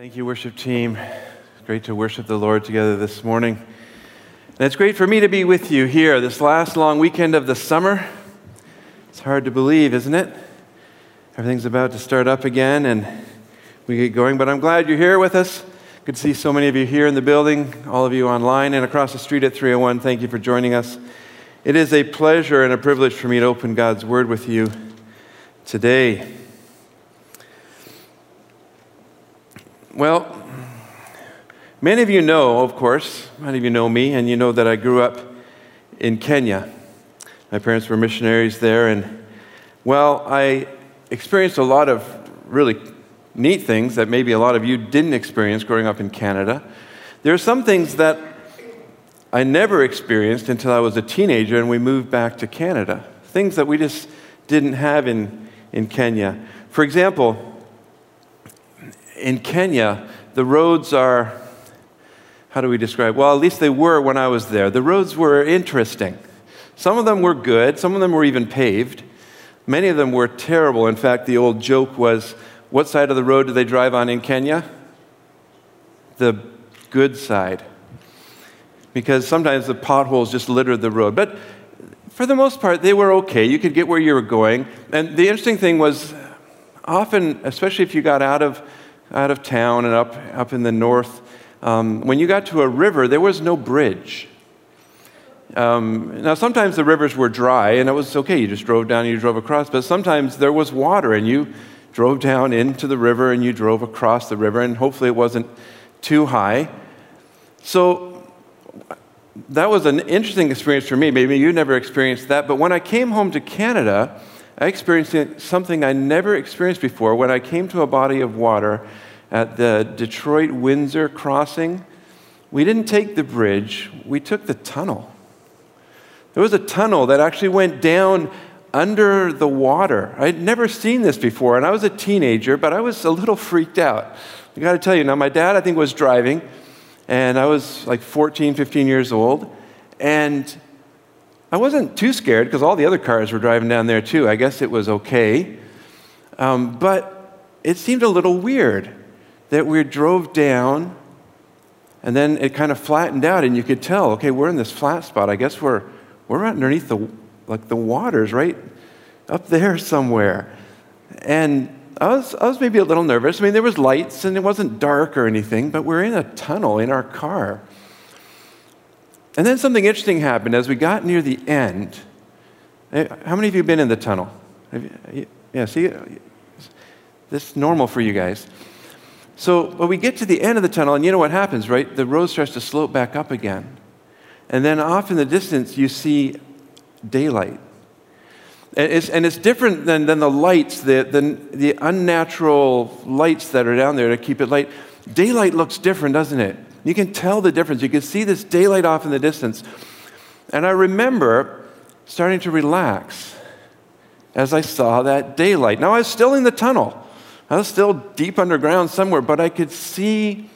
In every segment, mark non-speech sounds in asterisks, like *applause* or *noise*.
Thank you, worship team. It's great to worship the Lord together this morning. And it's great for me to be with you here this last long weekend of the summer. It's hard to believe, isn't it? Everything's about to start up again and we get going, but I'm glad you're here with us. Good to see so many of you here in the building, all of you online and across the street at 301. Thank you for joining us. It is a pleasure and a privilege for me to open God's Word with you today. Well, many of you know, of course, many of you know me, and you know that I grew up in Kenya. My parents were missionaries there, and well, I experienced a lot of really neat things that maybe a lot of you didn't experience growing up in Canada. There are some things that I never experienced until I was a teenager and we moved back to Canada. Things that we just didn't have in, in Kenya. For example, in Kenya, the roads are, how do we describe? Well, at least they were when I was there. The roads were interesting. Some of them were good, some of them were even paved. Many of them were terrible. In fact, the old joke was what side of the road do they drive on in Kenya? The good side. Because sometimes the potholes just littered the road. But for the most part, they were okay. You could get where you were going. And the interesting thing was, often, especially if you got out of out of town and up, up in the north, um, when you got to a river, there was no bridge. Um, now, sometimes the rivers were dry and it was okay, you just drove down and you drove across, but sometimes there was water and you drove down into the river and you drove across the river, and hopefully it wasn't too high. So, that was an interesting experience for me. Maybe you never experienced that, but when I came home to Canada, I experienced something I never experienced before when I came to a body of water at the Detroit Windsor crossing. We didn't take the bridge, we took the tunnel. There was a tunnel that actually went down under the water. I'd never seen this before, and I was a teenager, but I was a little freaked out. I got to tell you, now my dad, I think, was driving, and I was like 14, 15 years old, and I wasn't too scared because all the other cars were driving down there too. I guess it was okay. Um, but it seemed a little weird that we drove down and then it kind of flattened out and you could tell, okay, we're in this flat spot. I guess we're, we're underneath the, like the waters right up there *laughs* somewhere. And I was, I was maybe a little nervous. I mean, there was lights and it wasn't dark or anything, but we're in a tunnel in our car. And then something interesting happened as we got near the end. Eh, how many of you have been in the tunnel? You, yeah, see, this is normal for you guys. So, when we get to the end of the tunnel, and you know what happens, right? The road starts to slope back up again. And then off in the distance, you see daylight. And it's, and it's different than, than the lights, the, the, the unnatural lights that are down there to keep it light. Daylight looks different, doesn't it? You can tell the difference. You can see this daylight off in the distance. And I remember starting to relax as I saw that daylight. Now, I was still in the tunnel, I was still deep underground somewhere, but I could see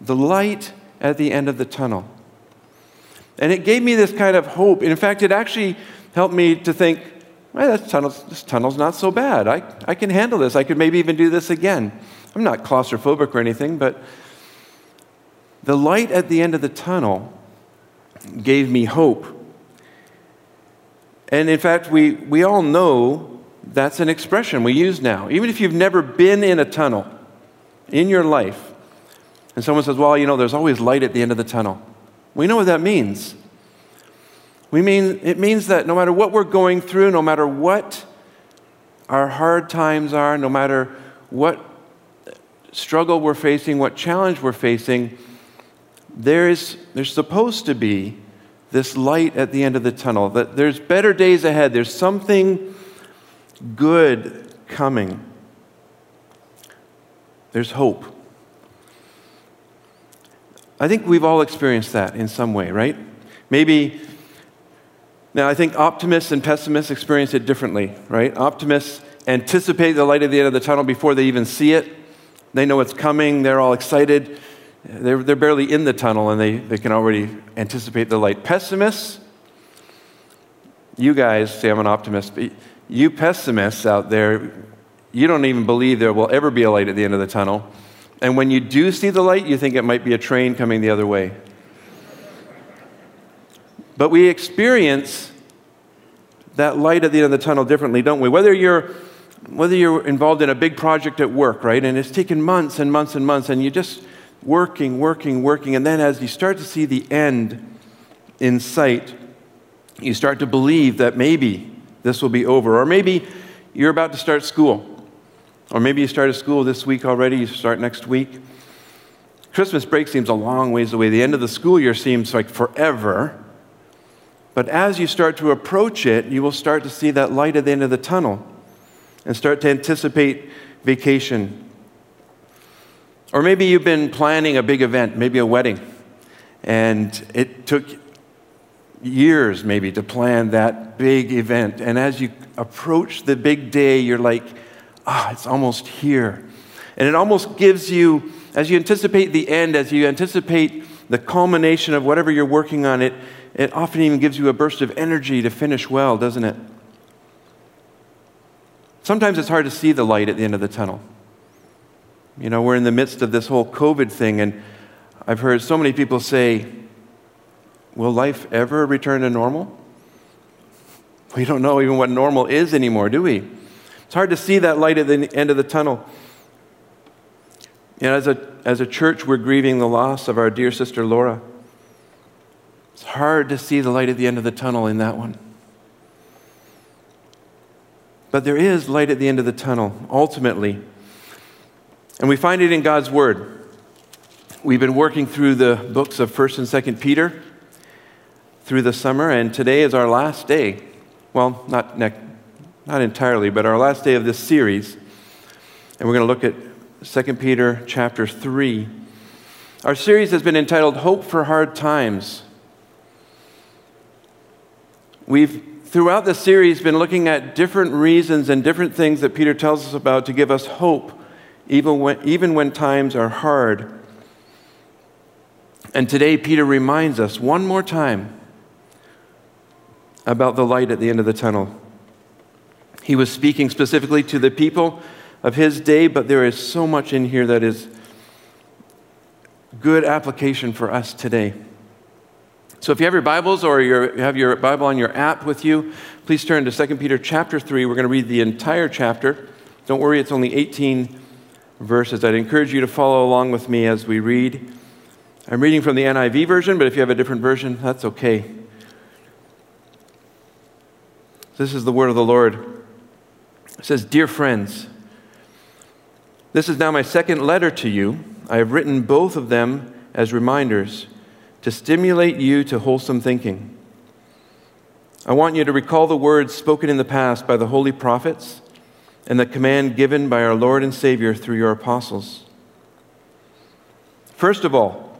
the light at the end of the tunnel. And it gave me this kind of hope. In fact, it actually helped me to think, well, this tunnel's, this tunnel's not so bad. I, I can handle this. I could maybe even do this again. I'm not claustrophobic or anything, but the light at the end of the tunnel gave me hope. And in fact, we, we all know that's an expression we use now. Even if you've never been in a tunnel in your life, and someone says, Well, you know, there's always light at the end of the tunnel. We know what that means. We mean, it means that no matter what we're going through, no matter what our hard times are, no matter what struggle we're facing, what challenge we're facing, there is, there's supposed to be this light at the end of the tunnel, that there's better days ahead, there's something good coming. There's hope. I think we've all experienced that in some way, right? Maybe, now I think optimists and pessimists experience it differently, right? Optimists anticipate the light at the end of the tunnel before they even see it. They know it's coming, they're all excited. They're, they're barely in the tunnel and they, they can already anticipate the light. Pessimists, you guys say I'm an optimist, but you pessimists out there, you don't even believe there will ever be a light at the end of the tunnel And when you do see the light, you think it might be a train coming the other way. But we experience that light at the end of the tunnel differently, don't we? Whether you're whether you're involved in a big project at work, right, and it's taken months and months and months, and you're just working, working, working, and then as you start to see the end in sight, you start to believe that maybe this will be over, or maybe you're about to start school, or maybe you started school this week already, you start next week. Christmas break seems a long ways away. The end of the school year seems like forever. But as you start to approach it, you will start to see that light at the end of the tunnel and start to anticipate vacation. Or maybe you've been planning a big event, maybe a wedding, and it took years maybe to plan that big event. And as you approach the big day, you're like, ah, it's almost here. And it almost gives you, as you anticipate the end, as you anticipate the culmination of whatever you're working on, it, it often even gives you a burst of energy to finish well, doesn't it? Sometimes it's hard to see the light at the end of the tunnel. You know, we're in the midst of this whole COVID thing, and I've heard so many people say, Will life ever return to normal? We don't know even what normal is anymore, do we? It's hard to see that light at the end of the tunnel. You know, as a, as a church, we're grieving the loss of our dear sister Laura. It's hard to see the light at the end of the tunnel in that one. But there is light at the end of the tunnel, ultimately. And we find it in God's Word. We've been working through the books of 1st and 2nd Peter through the summer, and today is our last day. Well, not, not entirely, but our last day of this series. And we're going to look at 2 Peter chapter 3. Our series has been entitled Hope for Hard Times. We've, throughout the series, been looking at different reasons and different things that Peter tells us about to give us hope, even when, even when times are hard. And today, Peter reminds us one more time about the light at the end of the tunnel. He was speaking specifically to the people of his day, but there is so much in here that is good application for us today. So if you have your Bibles or you have your Bible on your app with you, please turn to 2 Peter chapter 3. We're going to read the entire chapter. Don't worry, it's only 18 verses. I'd encourage you to follow along with me as we read. I'm reading from the NIV version, but if you have a different version, that's okay. This is the word of the Lord. It says, Dear friends, this is now my second letter to you. I have written both of them as reminders to stimulate you to wholesome thinking. I want you to recall the words spoken in the past by the holy prophets and the command given by our Lord and Savior through your apostles. First of all,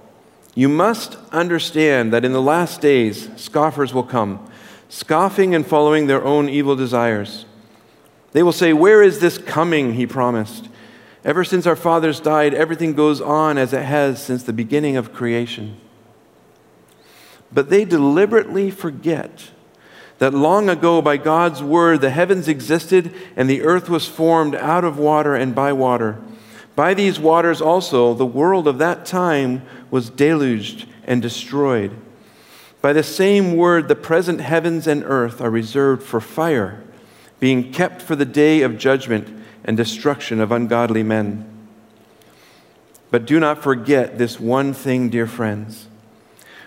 you must understand that in the last days, scoffers will come, scoffing and following their own evil desires. They will say, Where is this coming? He promised. Ever since our fathers died, everything goes on as it has since the beginning of creation. But they deliberately forget that long ago, by God's word, the heavens existed and the earth was formed out of water and by water. By these waters also, the world of that time was deluged and destroyed. By the same word, the present heavens and earth are reserved for fire, being kept for the day of judgment and destruction of ungodly men. But do not forget this one thing, dear friends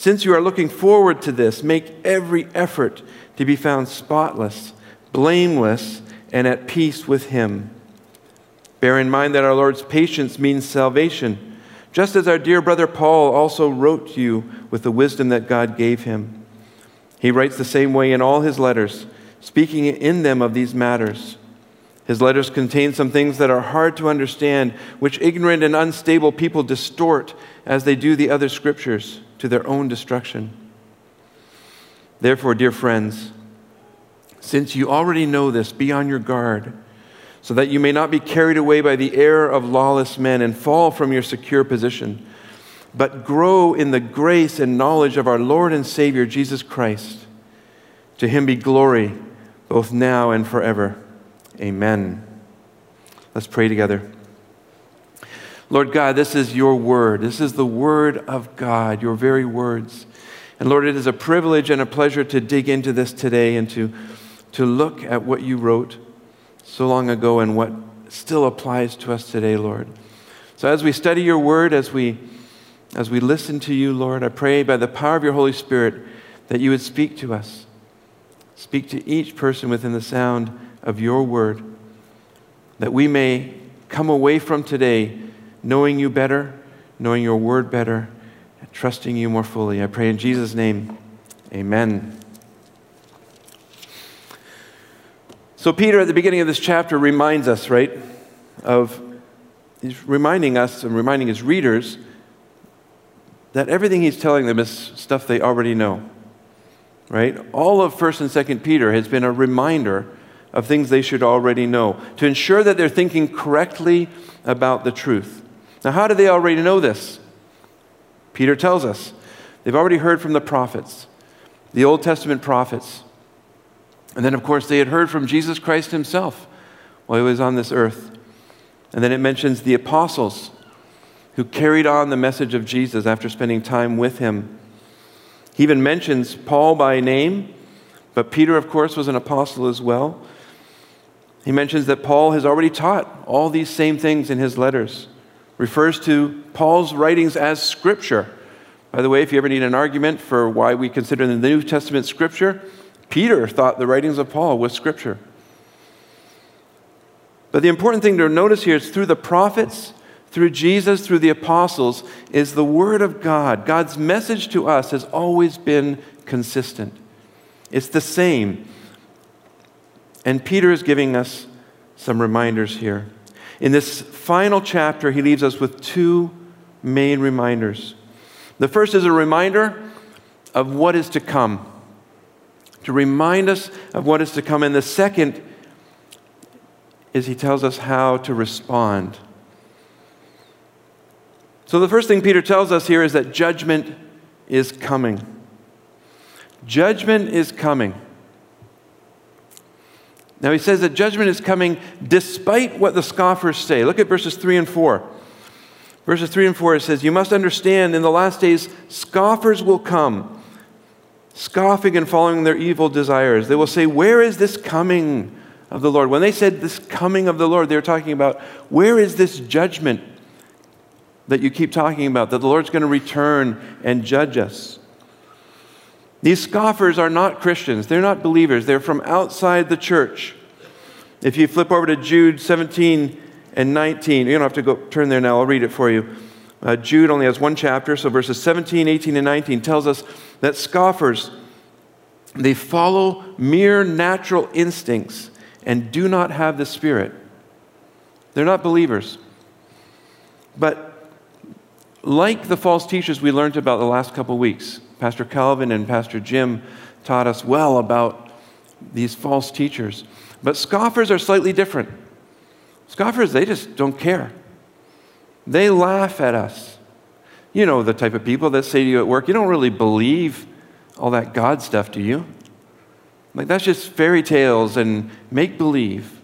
since you are looking forward to this, make every effort to be found spotless, blameless, and at peace with Him. Bear in mind that our Lord's patience means salvation, just as our dear brother Paul also wrote to you with the wisdom that God gave him. He writes the same way in all his letters, speaking in them of these matters. His letters contain some things that are hard to understand, which ignorant and unstable people distort as they do the other scriptures to their own destruction. Therefore, dear friends, since you already know this, be on your guard so that you may not be carried away by the error of lawless men and fall from your secure position, but grow in the grace and knowledge of our Lord and Savior Jesus Christ. To him be glory both now and forever. Amen. Let's pray together. Lord God, this is your word. This is the word of God, your very words. And Lord, it is a privilege and a pleasure to dig into this today and to, to look at what you wrote so long ago and what still applies to us today, Lord. So as we study your word, as we, as we listen to you, Lord, I pray by the power of your Holy Spirit that you would speak to us. Speak to each person within the sound of your word, that we may come away from today knowing you better, knowing your word better, and trusting you more fully. I pray in Jesus' name, amen. So, Peter, at the beginning of this chapter, reminds us, right, of, he's reminding us and reminding his readers that everything he's telling them is stuff they already know, right? All of 1st and 2nd Peter has been a reminder of things they should already know to ensure that they're thinking correctly about the truth. Now, how do they already know this? Peter tells us they've already heard from the prophets, the Old Testament prophets. And then, of course, they had heard from Jesus Christ himself while he was on this earth. And then it mentions the apostles who carried on the message of Jesus after spending time with him. He even mentions Paul by name, but Peter, of course, was an apostle as well. He mentions that Paul has already taught all these same things in his letters, refers to Paul's writings as scripture. By the way, if you ever need an argument for why we consider the New Testament scripture, Peter thought the writings of Paul was scripture. But the important thing to notice here is through the prophets, through Jesus, through the apostles, is the Word of God. God's message to us has always been consistent, it's the same. And Peter is giving us some reminders here. In this final chapter, he leaves us with two main reminders. The first is a reminder of what is to come to remind us of what is to come. And the second is he tells us how to respond. So, the first thing Peter tells us here is that judgment is coming. Judgment is coming. Now, he says that judgment is coming despite what the scoffers say. Look at verses 3 and 4. Verses 3 and 4 it says, You must understand in the last days, scoffers will come scoffing and following their evil desires. They will say, Where is this coming of the Lord? When they said this coming of the Lord, they were talking about, Where is this judgment that you keep talking about, that the Lord's going to return and judge us? These scoffers are not Christians, they're not believers, they're from outside the church. If you flip over to Jude 17 and 19, you don't have to go turn there now, I'll read it for you. Uh, Jude only has one chapter, so verses 17, 18, and 19 tells us that scoffers, they follow mere natural instincts and do not have the Spirit. They're not believers. But like the false teachers we learned about the last couple weeks, Pastor Calvin and Pastor Jim taught us well about these false teachers. But scoffers are slightly different. Scoffers, they just don't care. They laugh at us. You know the type of people that say to you at work, you don't really believe all that God stuff, do you? Like, that's just fairy tales and make believe.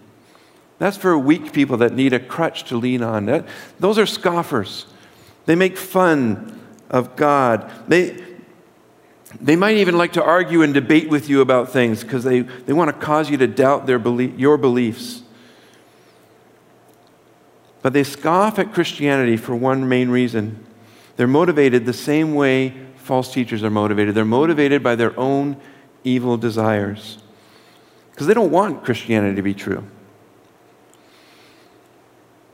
That's for weak people that need a crutch to lean on. That, those are scoffers. They make fun of God. They, they might even like to argue and debate with you about things because they, they want to cause you to doubt their belief, your beliefs. But they scoff at Christianity for one main reason They're motivated the same way false teachers are motivated. They're motivated by their own evil desires because they don't want Christianity to be true.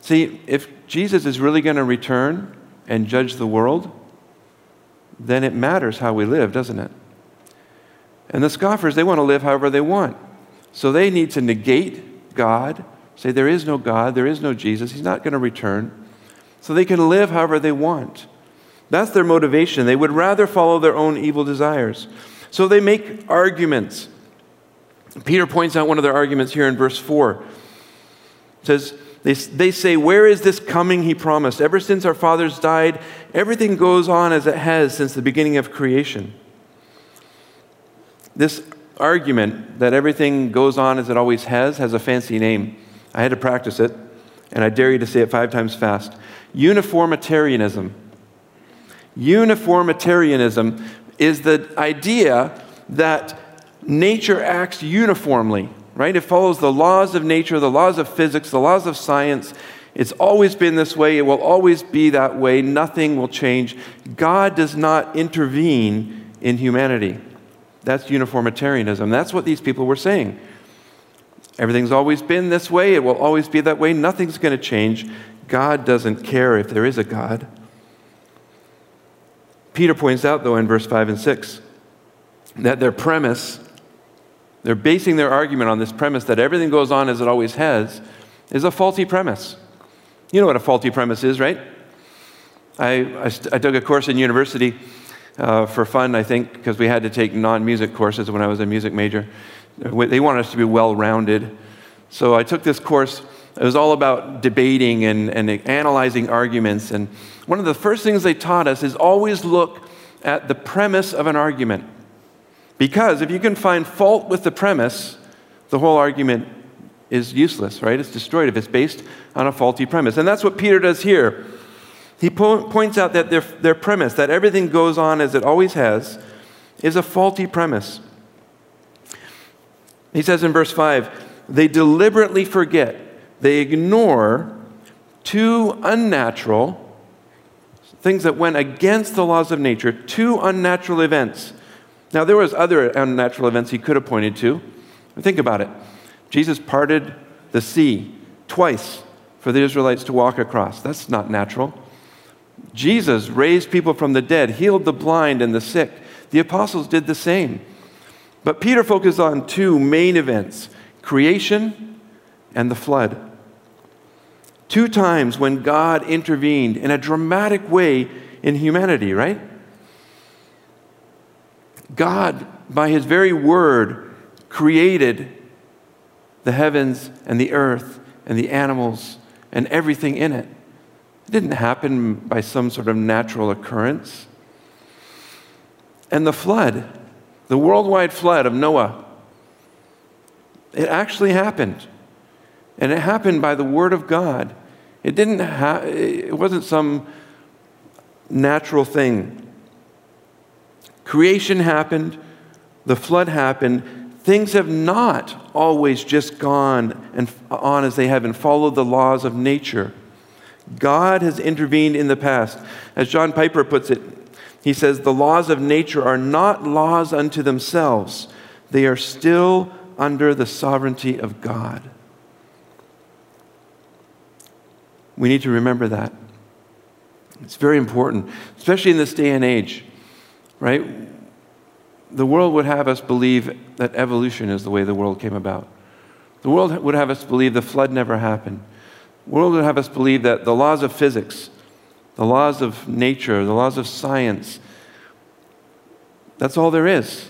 See, if Jesus is really going to return and judge the world, then it matters how we live, doesn't it? And the scoffers, they want to live however they want. So they need to negate God, say there is no God, there is no Jesus, He's not going to return. So they can live however they want. That's their motivation. They would rather follow their own evil desires. So they make arguments. Peter points out one of their arguments here in verse 4. It says, they, they say, Where is this coming he promised? Ever since our fathers died, everything goes on as it has since the beginning of creation. This argument that everything goes on as it always has has a fancy name. I had to practice it, and I dare you to say it five times fast. Uniformitarianism. Uniformitarianism is the idea that nature acts uniformly, right? It follows the laws of nature, the laws of physics, the laws of science. It's always been this way. It will always be that way. Nothing will change. God does not intervene in humanity. That's uniformitarianism. That's what these people were saying. Everything's always been this way. It will always be that way. Nothing's going to change. God doesn't care if there is a God. Peter points out, though, in verse 5 and 6, that their premise, they're basing their argument on this premise that everything goes on as it always has, is a faulty premise. You know what a faulty premise is, right? I, I, I took a course in university uh, for fun, I think, because we had to take non music courses when I was a music major. They wanted us to be well rounded. So I took this course. It was all about debating and, and analyzing arguments. And one of the first things they taught us is always look at the premise of an argument. Because if you can find fault with the premise, the whole argument is useless, right? It's destroyed if it's based on a faulty premise. And that's what Peter does here. He po- points out that their, their premise, that everything goes on as it always has, is a faulty premise. He says in verse 5 they deliberately forget, they ignore two unnatural things that went against the laws of nature, two unnatural events. Now, there was other unnatural events he could have pointed to. Think about it. Jesus parted the sea twice for the Israelites to walk across. That's not natural. Jesus raised people from the dead, healed the blind and the sick. The apostles did the same. But Peter focused on two main events creation and the flood. Two times when God intervened in a dramatic way in humanity, right? God, by his very word, created the heavens and the earth and the animals and everything in it. It didn't happen by some sort of natural occurrence. And the flood, the worldwide flood of Noah, it actually happened. And it happened by the word of God. It didn't ha- it wasn't some natural thing. Creation happened, the flood happened. Things have not always just gone and on as they have and followed the laws of nature. God has intervened in the past. As John Piper puts it, he says, The laws of nature are not laws unto themselves, they are still under the sovereignty of God. We need to remember that. It's very important, especially in this day and age, right? The world would have us believe that evolution is the way the world came about. The world would have us believe the flood never happened The world would have us believe that the laws of physics, the laws of nature, the laws of science, that's all there is.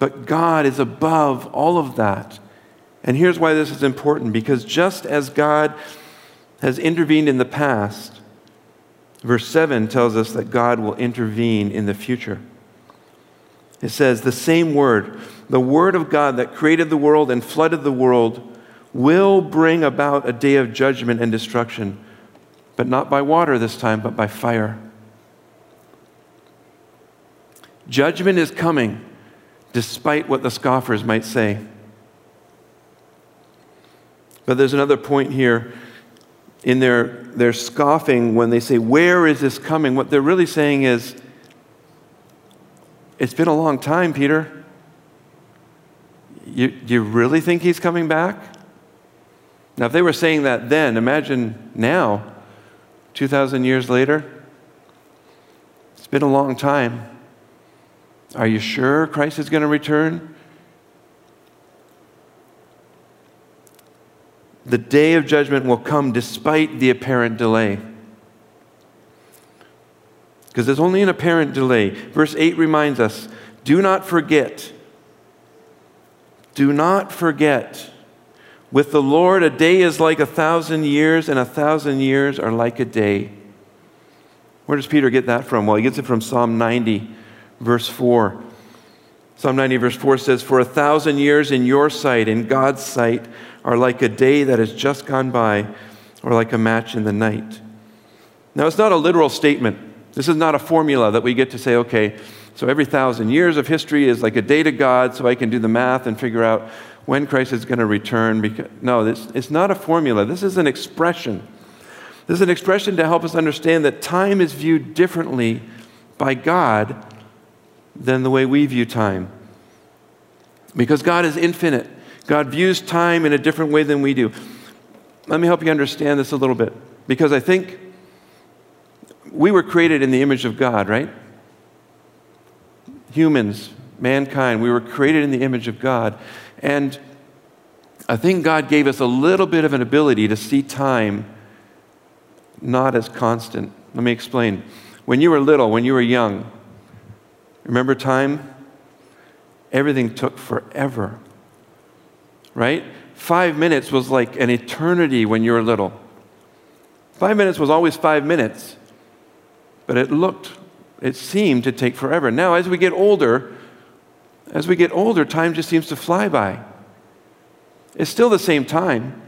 But God is above all of that. And here's why this is important because just as God has intervened in the past, verse 7 tells us that God will intervene in the future. It says, the same word, the word of God that created the world and flooded the world will bring about a day of judgment and destruction, but not by water this time, but by fire. Judgment is coming, despite what the scoffers might say. But there's another point here in their, their scoffing when they say, Where is this coming? What they're really saying is, It's been a long time, Peter. You, you really think he's coming back? Now, if they were saying that then, imagine now, 2,000 years later. It's been a long time. Are you sure Christ is going to return? The day of judgment will come despite the apparent delay. Because there's only an apparent delay. Verse 8 reminds us do not forget. Do not forget. With the Lord, a day is like a thousand years, and a thousand years are like a day. Where does Peter get that from? Well, he gets it from Psalm 90, verse 4. Psalm 90, verse 4 says, For a thousand years in your sight, in God's sight, are like a day that has just gone by, or like a match in the night. Now, it's not a literal statement. This is not a formula that we get to say, okay, so every thousand years of history is like a day to God, so I can do the math and figure out when Christ is going to return. Because, no, it's not a formula. This is an expression. This is an expression to help us understand that time is viewed differently by God than the way we view time. Because God is infinite. God views time in a different way than we do. Let me help you understand this a little bit. Because I think we were created in the image of God, right? Humans, mankind, we were created in the image of God. And I think God gave us a little bit of an ability to see time not as constant. Let me explain. When you were little, when you were young, remember time? Everything took forever right? Five minutes was like an eternity when you were little. Five minutes was always five minutes, but it looked, it seemed to take forever. Now, as we get older, as we get older, time just seems to fly by. It's still the same time.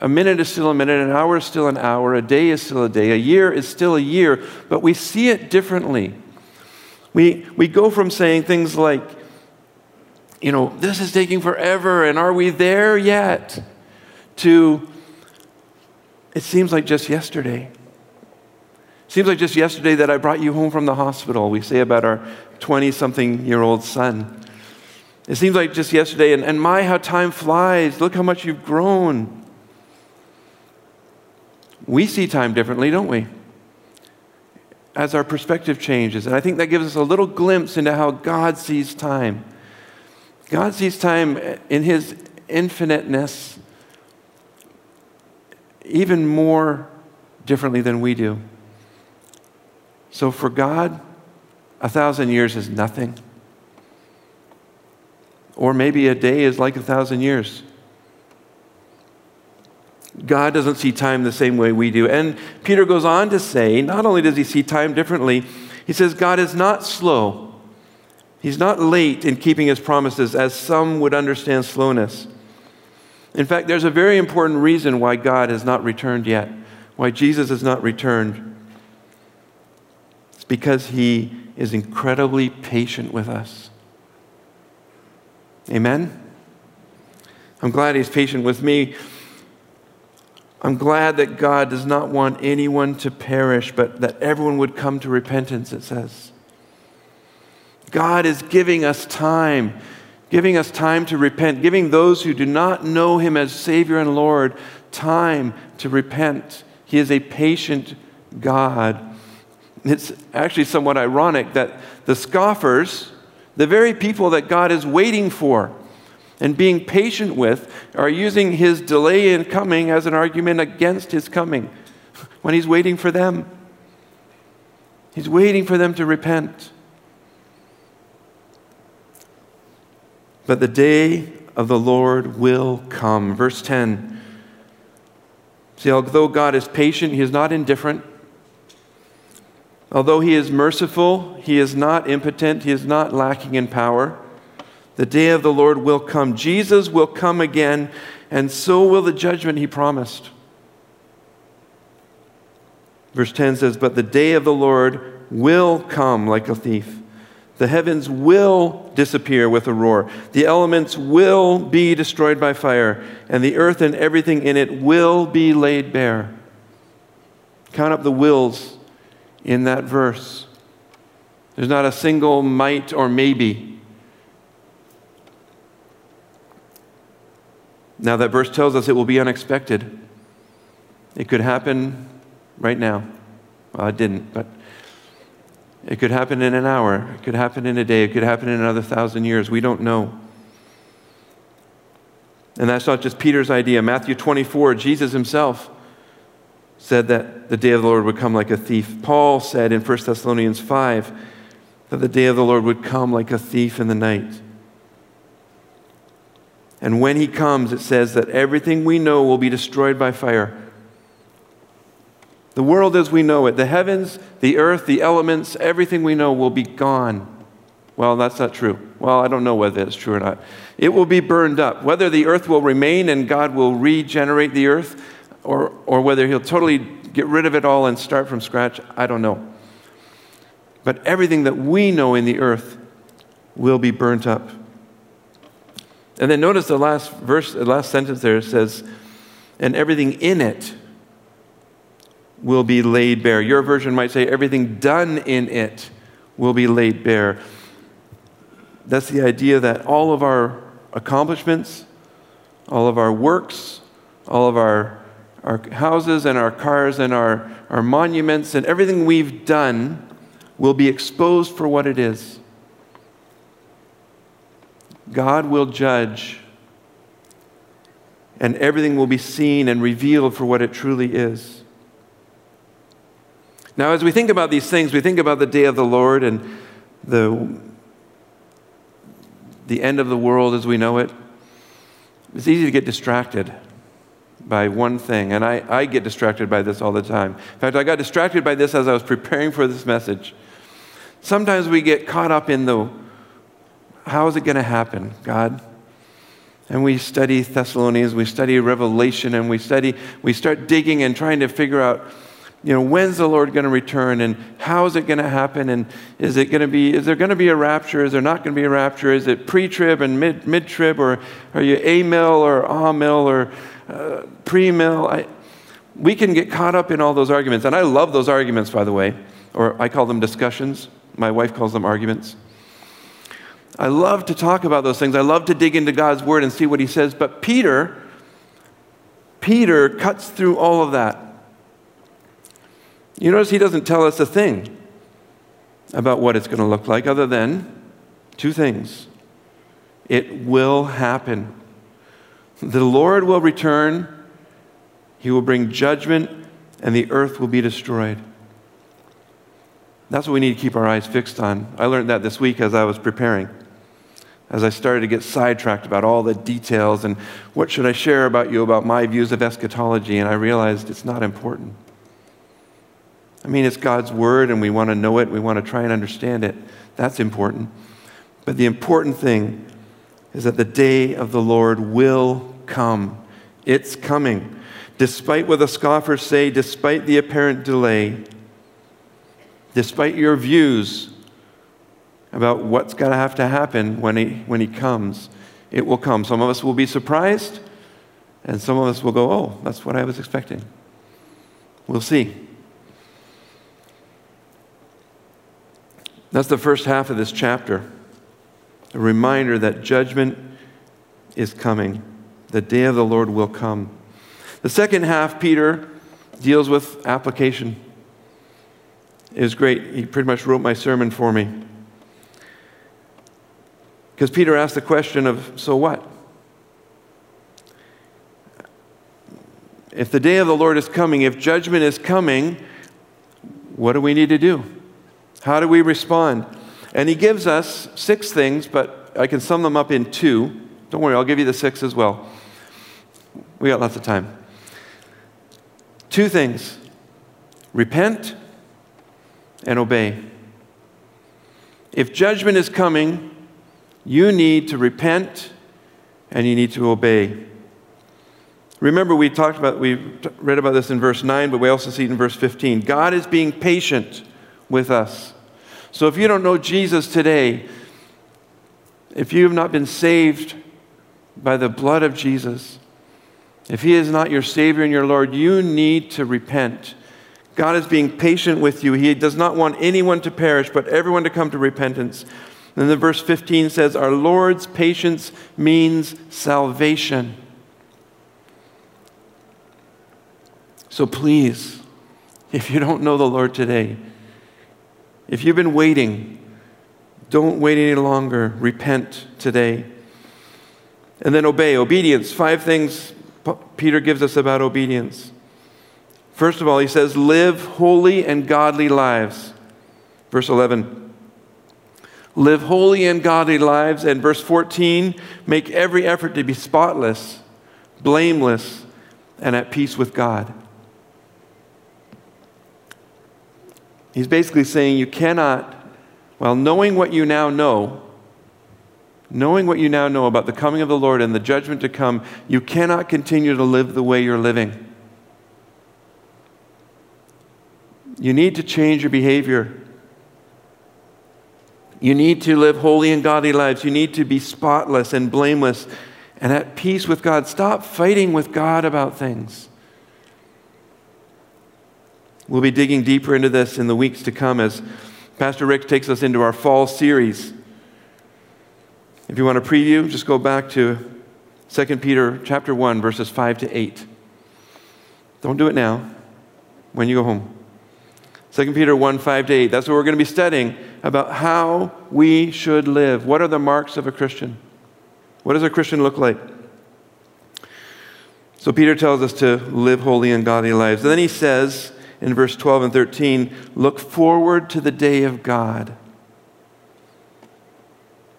A minute is still a minute, an hour is still an hour, a day is still a day, a year is still a year, but we see it differently. We, we go from saying things like, you know, this is taking forever, and are we there yet? To, it seems like just yesterday. Seems like just yesterday that I brought you home from the hospital, we say about our 20 something year old son. It seems like just yesterday, and, and my, how time flies. Look how much you've grown. We see time differently, don't we? As our perspective changes. And I think that gives us a little glimpse into how God sees time. God sees time in his infiniteness even more differently than we do. So for God, a thousand years is nothing. Or maybe a day is like a thousand years. God doesn't see time the same way we do. And Peter goes on to say, not only does he see time differently, he says, God is not slow He's not late in keeping his promises, as some would understand slowness. In fact, there's a very important reason why God has not returned yet, why Jesus has not returned. It's because he is incredibly patient with us. Amen? I'm glad he's patient with me. I'm glad that God does not want anyone to perish, but that everyone would come to repentance, it says. God is giving us time, giving us time to repent, giving those who do not know Him as Savior and Lord time to repent. He is a patient God. It's actually somewhat ironic that the scoffers, the very people that God is waiting for and being patient with, are using His delay in coming as an argument against His coming *laughs* when He's waiting for them. He's waiting for them to repent. But the day of the Lord will come. Verse 10. See, although God is patient, He is not indifferent. Although He is merciful, He is not impotent, He is not lacking in power. The day of the Lord will come. Jesus will come again, and so will the judgment He promised. Verse 10 says, But the day of the Lord will come like a thief. The heavens will disappear with a roar. The elements will be destroyed by fire, and the earth and everything in it will be laid bare. Count up the wills in that verse. There's not a single might or maybe. Now, that verse tells us it will be unexpected. It could happen right now. Well, it didn't, but it could happen in an hour. It could happen in a day. It could happen in another thousand years. We don't know. And that's not just Peter's idea. Matthew 24, Jesus himself said that the day of the Lord would come like a thief. Paul said in 1 Thessalonians 5 that the day of the Lord would come like a thief in the night. And when he comes, it says that everything we know will be destroyed by fire. The world as we know it, the heavens, the earth, the elements, everything we know will be gone. Well, that's not true. Well, I don't know whether it's true or not. It will be burned up. Whether the earth will remain and God will regenerate the earth, or, or whether he'll totally get rid of it all and start from scratch, I don't know. But everything that we know in the earth will be burnt up. And then notice the last verse, the last sentence there says, and everything in it will be laid bare. Your version might say, everything done in it will be laid bare. That's the idea that all of our accomplishments, all of our works, all of our, our houses and our cars and our, our monuments and everything we've done will be exposed for what it is. God will judge, and everything will be seen and revealed for what it truly is. Now, as we think about these things, we think about the day of the Lord and the, the end of the world as we know it. It's easy to get distracted by one thing, and I, I get distracted by this all the time. In fact, I got distracted by this as I was preparing for this message. Sometimes we get caught up in the how is it going to happen, God? And we study Thessalonians, we study Revelation, and we study, we start digging and trying to figure out you know, when's the Lord going to return and how is it going to happen? And is it going to be, is there going to be a rapture? Is there not going to be a rapture? Is it pre trib and mid, mid trib? Or are you a mill or a mill or uh, pre mill? We can get caught up in all those arguments. And I love those arguments, by the way, or I call them discussions. My wife calls them arguments. I love to talk about those things. I love to dig into God's word and see what he says. But Peter, Peter cuts through all of that you notice he doesn't tell us a thing about what it's going to look like other than two things. It will happen. The Lord will return, he will bring judgment, and the earth will be destroyed. That's what we need to keep our eyes fixed on. I learned that this week as I was preparing. As I started to get sidetracked about all the details and what should I share about you about my views of eschatology, and I realized it's not important. I mean, it's God's word and we want to know it, we want to try and understand it. That's important. But the important thing is that the day of the Lord will come. It's coming. Despite what the scoffers say, despite the apparent delay, despite your views about what's going to have to happen when he, when he comes, it will come. Some of us will be surprised, and some of us will go, Oh, that's what I was expecting. We'll see. That's the first half of this chapter. A reminder that judgment is coming. The day of the Lord will come. The second half, Peter deals with application. It was great. He pretty much wrote my sermon for me. Because Peter asked the question of, so what? If the day of the Lord is coming, if judgment is coming, what do we need to do? How do we respond? And he gives us six things, but I can sum them up in two. Don't worry, I'll give you the six as well. We got lots of time. Two things repent and obey. If judgment is coming, you need to repent and you need to obey. Remember, we talked about, we read about this in verse 9, but we also see it in verse 15. God is being patient with us. So if you don't know Jesus today, if you have not been saved by the blood of Jesus, if He is not your Savior and your Lord, you need to repent. God is being patient with you. He does not want anyone to perish, but everyone to come to repentance. And then verse 15 says, Our Lord's patience means salvation. So please, if you don't know the Lord today, if you've been waiting, don't wait any longer. Repent today. And then obey. Obedience. Five things Peter gives us about obedience. First of all, he says, live holy and godly lives. Verse 11. Live holy and godly lives. And verse 14, make every effort to be spotless, blameless, and at peace with God. He's basically saying you cannot, well, knowing what you now know, knowing what you now know about the coming of the Lord and the judgment to come, you cannot continue to live the way you're living. You need to change your behavior. You need to live holy and godly lives. You need to be spotless and blameless and at peace with God. Stop fighting with God about things. We'll be digging deeper into this in the weeks to come as Pastor Rick takes us into our fall series. If you want a preview, just go back to 2 Peter chapter 1 verses 5 to 8. Don't do it now. When you go home. 2 Peter 1 5 to 8. That's what we're going to be studying about how we should live. What are the marks of a Christian? What does a Christian look like? So Peter tells us to live holy and godly lives. And then he says, in verse 12 and 13 look forward to the day of God.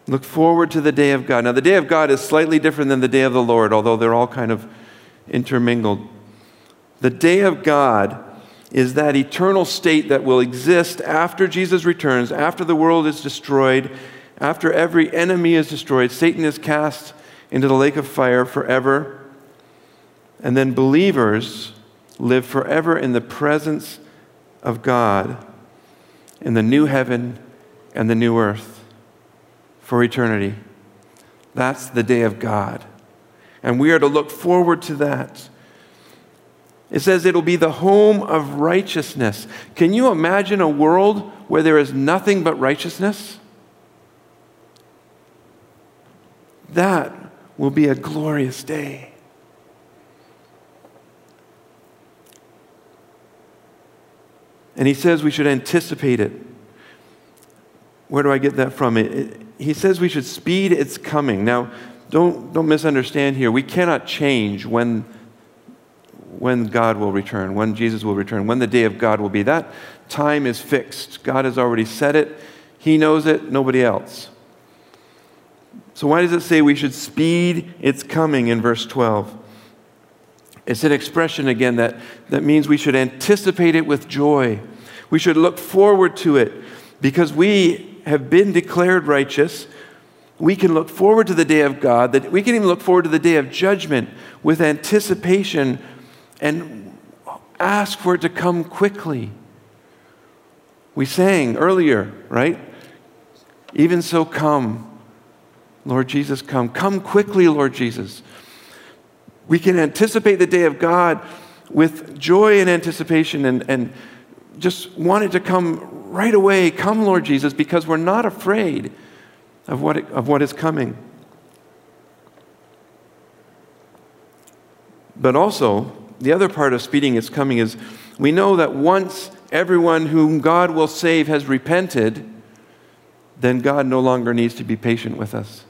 Look forward to the day of God. Now, the day of God is slightly different than the day of the Lord, although they're all kind of intermingled. The day of God is that eternal state that will exist after Jesus returns, after the world is destroyed, after every enemy is destroyed. Satan is cast into the lake of fire forever. And then believers live forever in the presence of God in the new heaven and the new earth for eternity. That's the day of God. And we are to look forward to that. It says it'll be the home of righteousness. Can you imagine a world where there is nothing but righteousness? That will be a glorious day. And he says we should anticipate it. Where do I get that from? It, it, he says we should speed its coming. Now, don't, don't misunderstand here. We cannot change when, when God will return, when Jesus will return, when the day of God will be. That time is fixed. God has already said it. He knows it, nobody else. So, why does it say we should speed its coming in verse 12? It's an expression, again, that, that means we should anticipate it with joy. We should look forward to it because we have been declared righteous. We can look forward to the day of God, that we can even look forward to the day of judgment with anticipation and ask for it to come quickly. We sang earlier, right? Even so, come, Lord Jesus, come. Come quickly, Lord Jesus. We can anticipate the day of God with joy and anticipation and, and just want it to come right away. Come, Lord Jesus, because we're not afraid of what, it, of what is coming. But also, the other part of speeding its coming is we know that once everyone whom God will save has repented, then God no longer needs to be patient with us.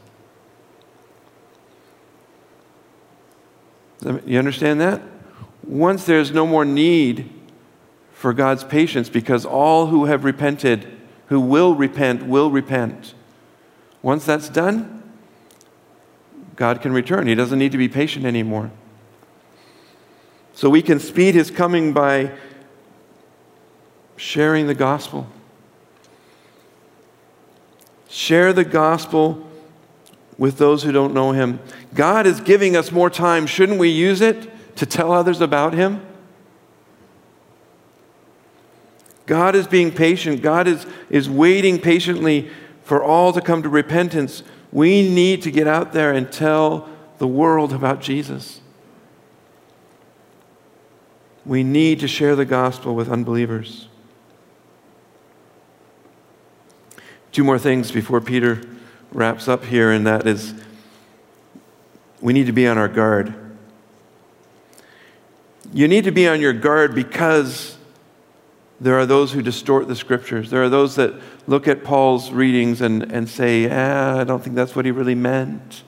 You understand that? Once there's no more need for God's patience because all who have repented, who will repent, will repent. Once that's done, God can return. He doesn't need to be patient anymore. So we can speed his coming by sharing the gospel. Share the gospel with those who don't know him. God is giving us more time. Shouldn't we use it to tell others about him? God is being patient. God is, is waiting patiently for all to come to repentance. We need to get out there and tell the world about Jesus. We need to share the gospel with unbelievers. Two more things before Peter wraps up here, and that is we need to be on our guard. You need to be on your guard because there are those who distort the scriptures. There are those that look at Paul's readings and, and say, ah, I don't think that's what he really meant.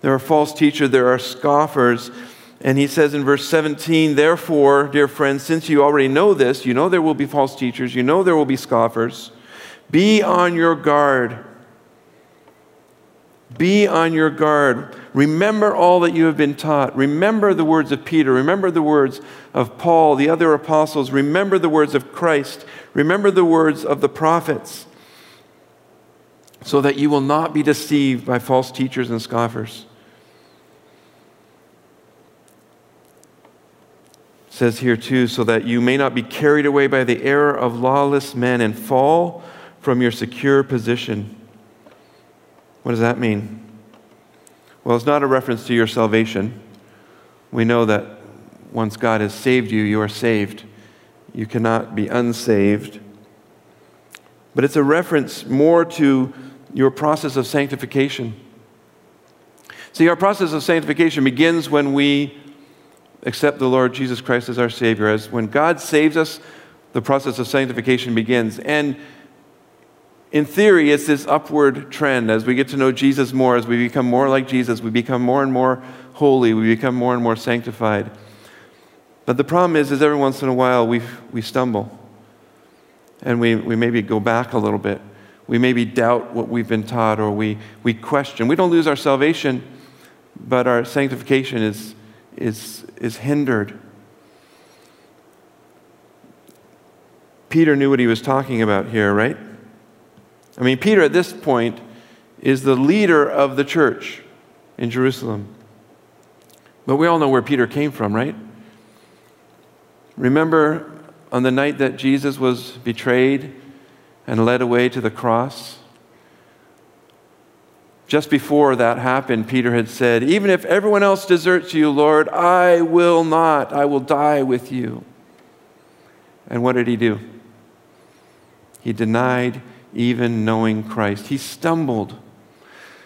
There are false teachers, there are scoffers. And he says in verse 17, Therefore, dear friends, since you already know this, you know there will be false teachers, you know there will be scoffers, be on your guard. Be on your guard. Remember all that you have been taught. Remember the words of Peter. Remember the words of Paul, the other apostles. Remember the words of Christ. Remember the words of the prophets, so that you will not be deceived by false teachers and scoffers. It says here too, so that you may not be carried away by the error of lawless men and fall from your secure position. What does that mean? Well, it's not a reference to your salvation. We know that once God has saved you, you are saved. You cannot be unsaved. But it's a reference more to your process of sanctification. See, our process of sanctification begins when we accept the Lord Jesus Christ as our Savior. As when God saves us, the process of sanctification begins. And in theory, it's this upward trend. As we get to know Jesus more, as we become more like Jesus, we become more and more holy, we become more and more sanctified. But the problem is, is every once in a while we, we stumble. And we, we maybe go back a little bit. We maybe doubt what we've been taught or we, we question. We don't lose our salvation, but our sanctification is, is, is hindered. Peter knew what he was talking about here, right? I mean, Peter at this point is the leader of the church in Jerusalem. But we all know where Peter came from, right? Remember on the night that Jesus was betrayed and led away to the cross? Just before that happened, Peter had said, Even if everyone else deserts you, Lord, I will not. I will die with you. And what did he do? He denied even knowing Christ. He stumbled.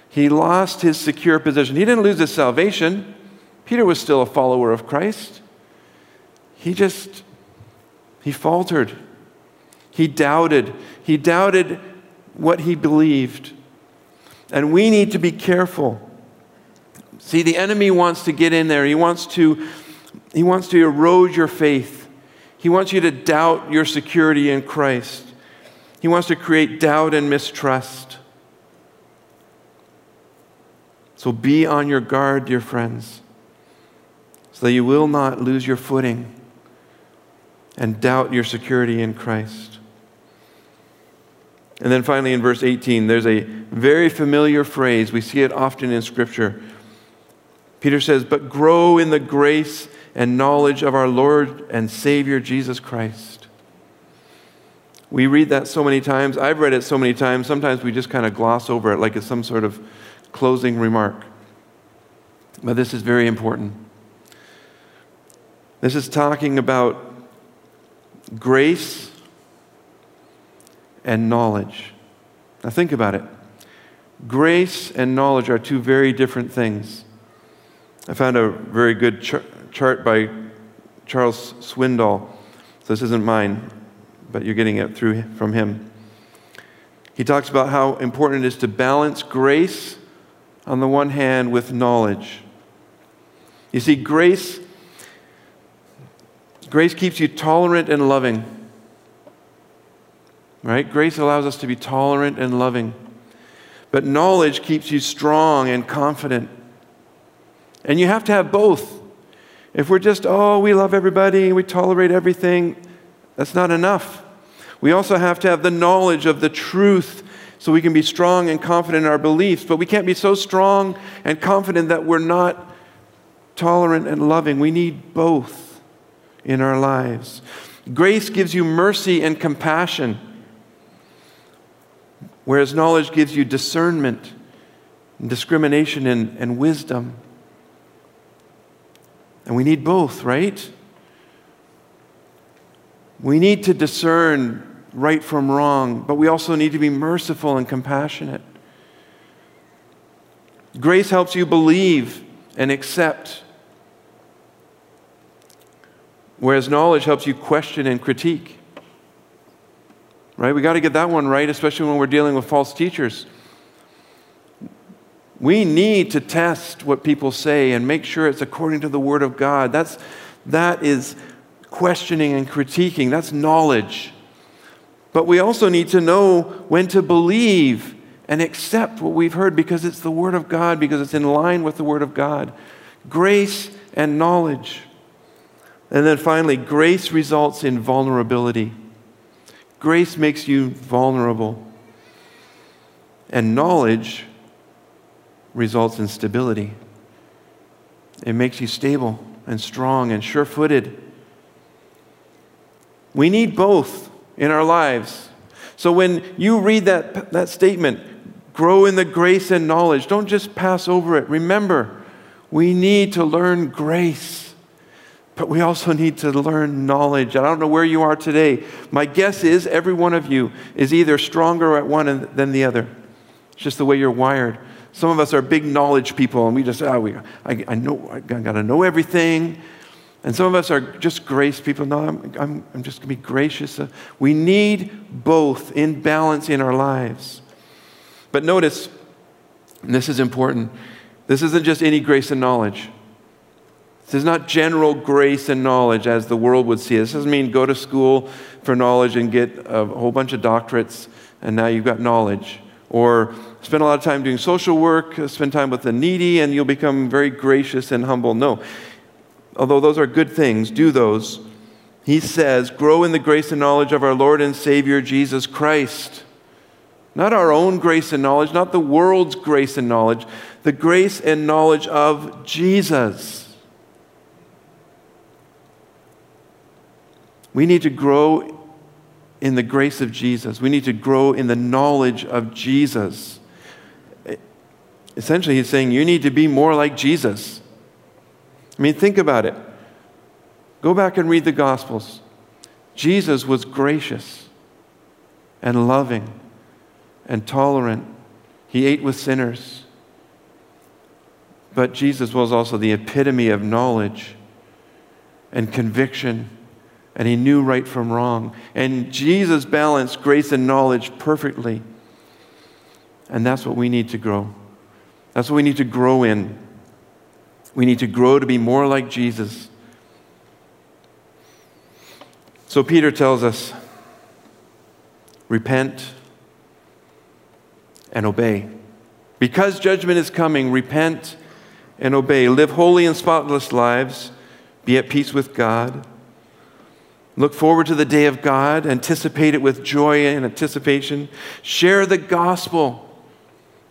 He lost his secure position. He didn't lose his salvation. Peter was still a follower of Christ. He just, he faltered. He doubted. He doubted what he believed. And we need to be careful. See, the enemy wants to get in there. He wants to, he wants to erode your faith. He wants you to doubt your security in Christ. He wants to create doubt and mistrust. So be on your guard, dear friends, so that you will not lose your footing and doubt your security in Christ. And then finally, in verse 18, there's a very familiar phrase. We see it often in Scripture. Peter says, But grow in the grace and knowledge of our Lord and Savior Jesus Christ. We read that so many times. I've read it so many times. Sometimes we just kind of gloss over it like it's some sort of closing remark. But this is very important. This is talking about grace and knowledge. Now, think about it. Grace and knowledge are two very different things. I found a very good ch- chart by Charles Swindoll. So this isn't mine but you're getting it through from him. He talks about how important it is to balance grace on the one hand with knowledge. You see, grace, grace keeps you tolerant and loving. Right? Grace allows us to be tolerant and loving. But knowledge keeps you strong and confident. And you have to have both. If we're just, oh, we love everybody, we tolerate everything, that's not enough. We also have to have the knowledge of the truth so we can be strong and confident in our beliefs. But we can't be so strong and confident that we're not tolerant and loving. We need both in our lives. Grace gives you mercy and compassion, whereas knowledge gives you discernment, and discrimination, and, and wisdom. And we need both, right? We need to discern right from wrong, but we also need to be merciful and compassionate. Grace helps you believe and accept, whereas knowledge helps you question and critique. Right? We got to get that one right, especially when we're dealing with false teachers. We need to test what people say and make sure it's according to the Word of God. That's, that is questioning and critiquing, that's knowledge. But we also need to know when to believe and accept what we've heard because it's the Word of God, because it's in line with the Word of God. Grace and knowledge. And then finally, grace results in vulnerability. Grace makes you vulnerable. And knowledge results in stability. It makes you stable and strong and sure footed. We need both in our lives. So when you read that, that statement, grow in the grace and knowledge, don't just pass over it. Remember, we need to learn grace, but we also need to learn knowledge. I don't know where you are today. My guess is every one of you is either stronger at one than the other. It's just the way you're wired. Some of us are big knowledge people, and we just, oh, we, I, I know, I got to know everything. And some of us are just grace people. No, I'm, I'm, I'm just going to be gracious. Uh, we need both in balance in our lives. But notice, this is important, this isn't just any grace and knowledge. This is not general grace and knowledge as the world would see it. This doesn't mean go to school for knowledge and get a whole bunch of doctorates and now you've got knowledge. Or spend a lot of time doing social work, uh, spend time with the needy, and you'll become very gracious and humble. No although those are good things, do those. He says, grow in the grace and knowledge of our Lord and Savior Jesus Christ. Not our own grace and knowledge, not the world's grace and knowledge, the grace and knowledge of Jesus. We need to grow in the grace of Jesus. We need to grow in the knowledge of Jesus. Essentially, he's saying you need to be more like Jesus. I mean, think about it. Go back and read the Gospels. Jesus was gracious and loving and tolerant. He ate with sinners. But Jesus was also the epitome of knowledge and conviction, and he knew right from wrong. And Jesus balanced grace and knowledge perfectly. And that's what we need to grow. That's what we need to grow in. We need to grow to be more like Jesus. So Peter tells us repent and obey. Because judgment is coming, repent and obey. Live holy and spotless lives. Be at peace with God. Look forward to the day of God. Anticipate it with joy and anticipation. Share the gospel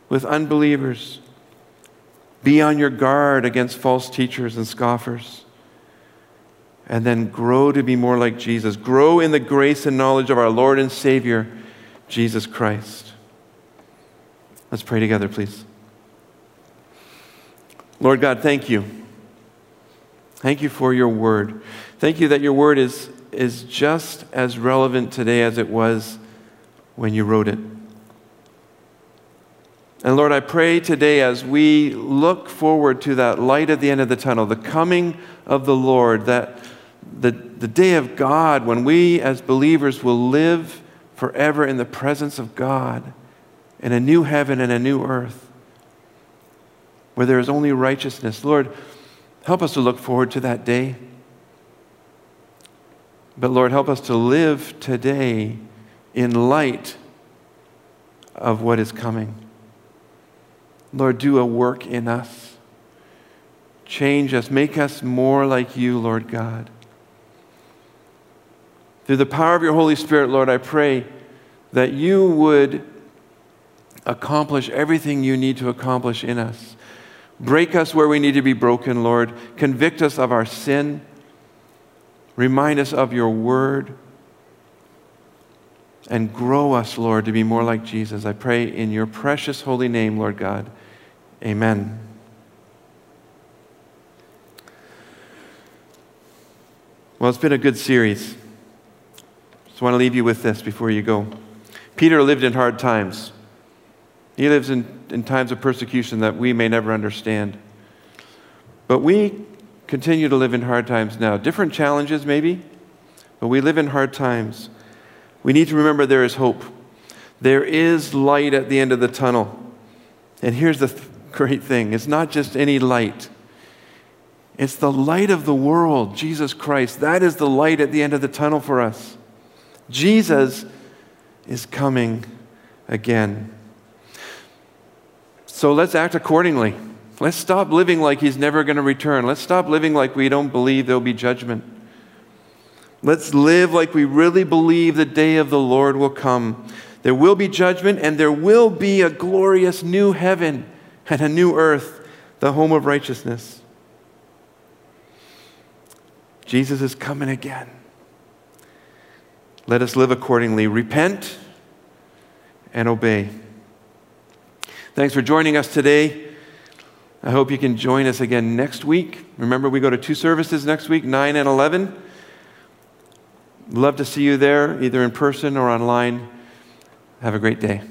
with unbelievers. Be on your guard against false teachers and scoffers. And then grow to be more like Jesus. Grow in the grace and knowledge of our Lord and Savior, Jesus Christ. Let's pray together, please. Lord God, thank you. Thank you for your word. Thank you that your word is, is just as relevant today as it was when you wrote it. And Lord, I pray today as we look forward to that light at the end of the tunnel, the coming of the Lord, that the, the day of God when we as believers will live forever in the presence of God in a new heaven and a new earth where there is only righteousness. Lord, help us to look forward to that day. But Lord, help us to live today in light of what is coming. Lord, do a work in us. Change us. Make us more like you, Lord God. Through the power of your Holy Spirit, Lord, I pray that you would accomplish everything you need to accomplish in us. Break us where we need to be broken, Lord. Convict us of our sin. Remind us of your word. And grow us, Lord, to be more like Jesus. I pray in your precious holy name, Lord God. Amen. Well, it's been a good series. I want to leave you with this before you go. Peter lived in hard times. He lives in, in times of persecution that we may never understand. But we continue to live in hard times now. Different challenges, maybe, but we live in hard times. We need to remember there is hope. There is light at the end of the tunnel. And here's the th- great thing it's not just any light, it's the light of the world, Jesus Christ. That is the light at the end of the tunnel for us. Jesus is coming again. So let's act accordingly. Let's stop living like he's never going to return. Let's stop living like we don't believe there'll be judgment. Let's live like we really believe the day of the Lord will come. There will be judgment, and there will be a glorious new heaven and a new earth, the home of righteousness. Jesus is coming again. Let us live accordingly. Repent and obey. Thanks for joining us today. I hope you can join us again next week. Remember, we go to two services next week, 9 and 11. Love to see you there, either in person or online. Have a great day.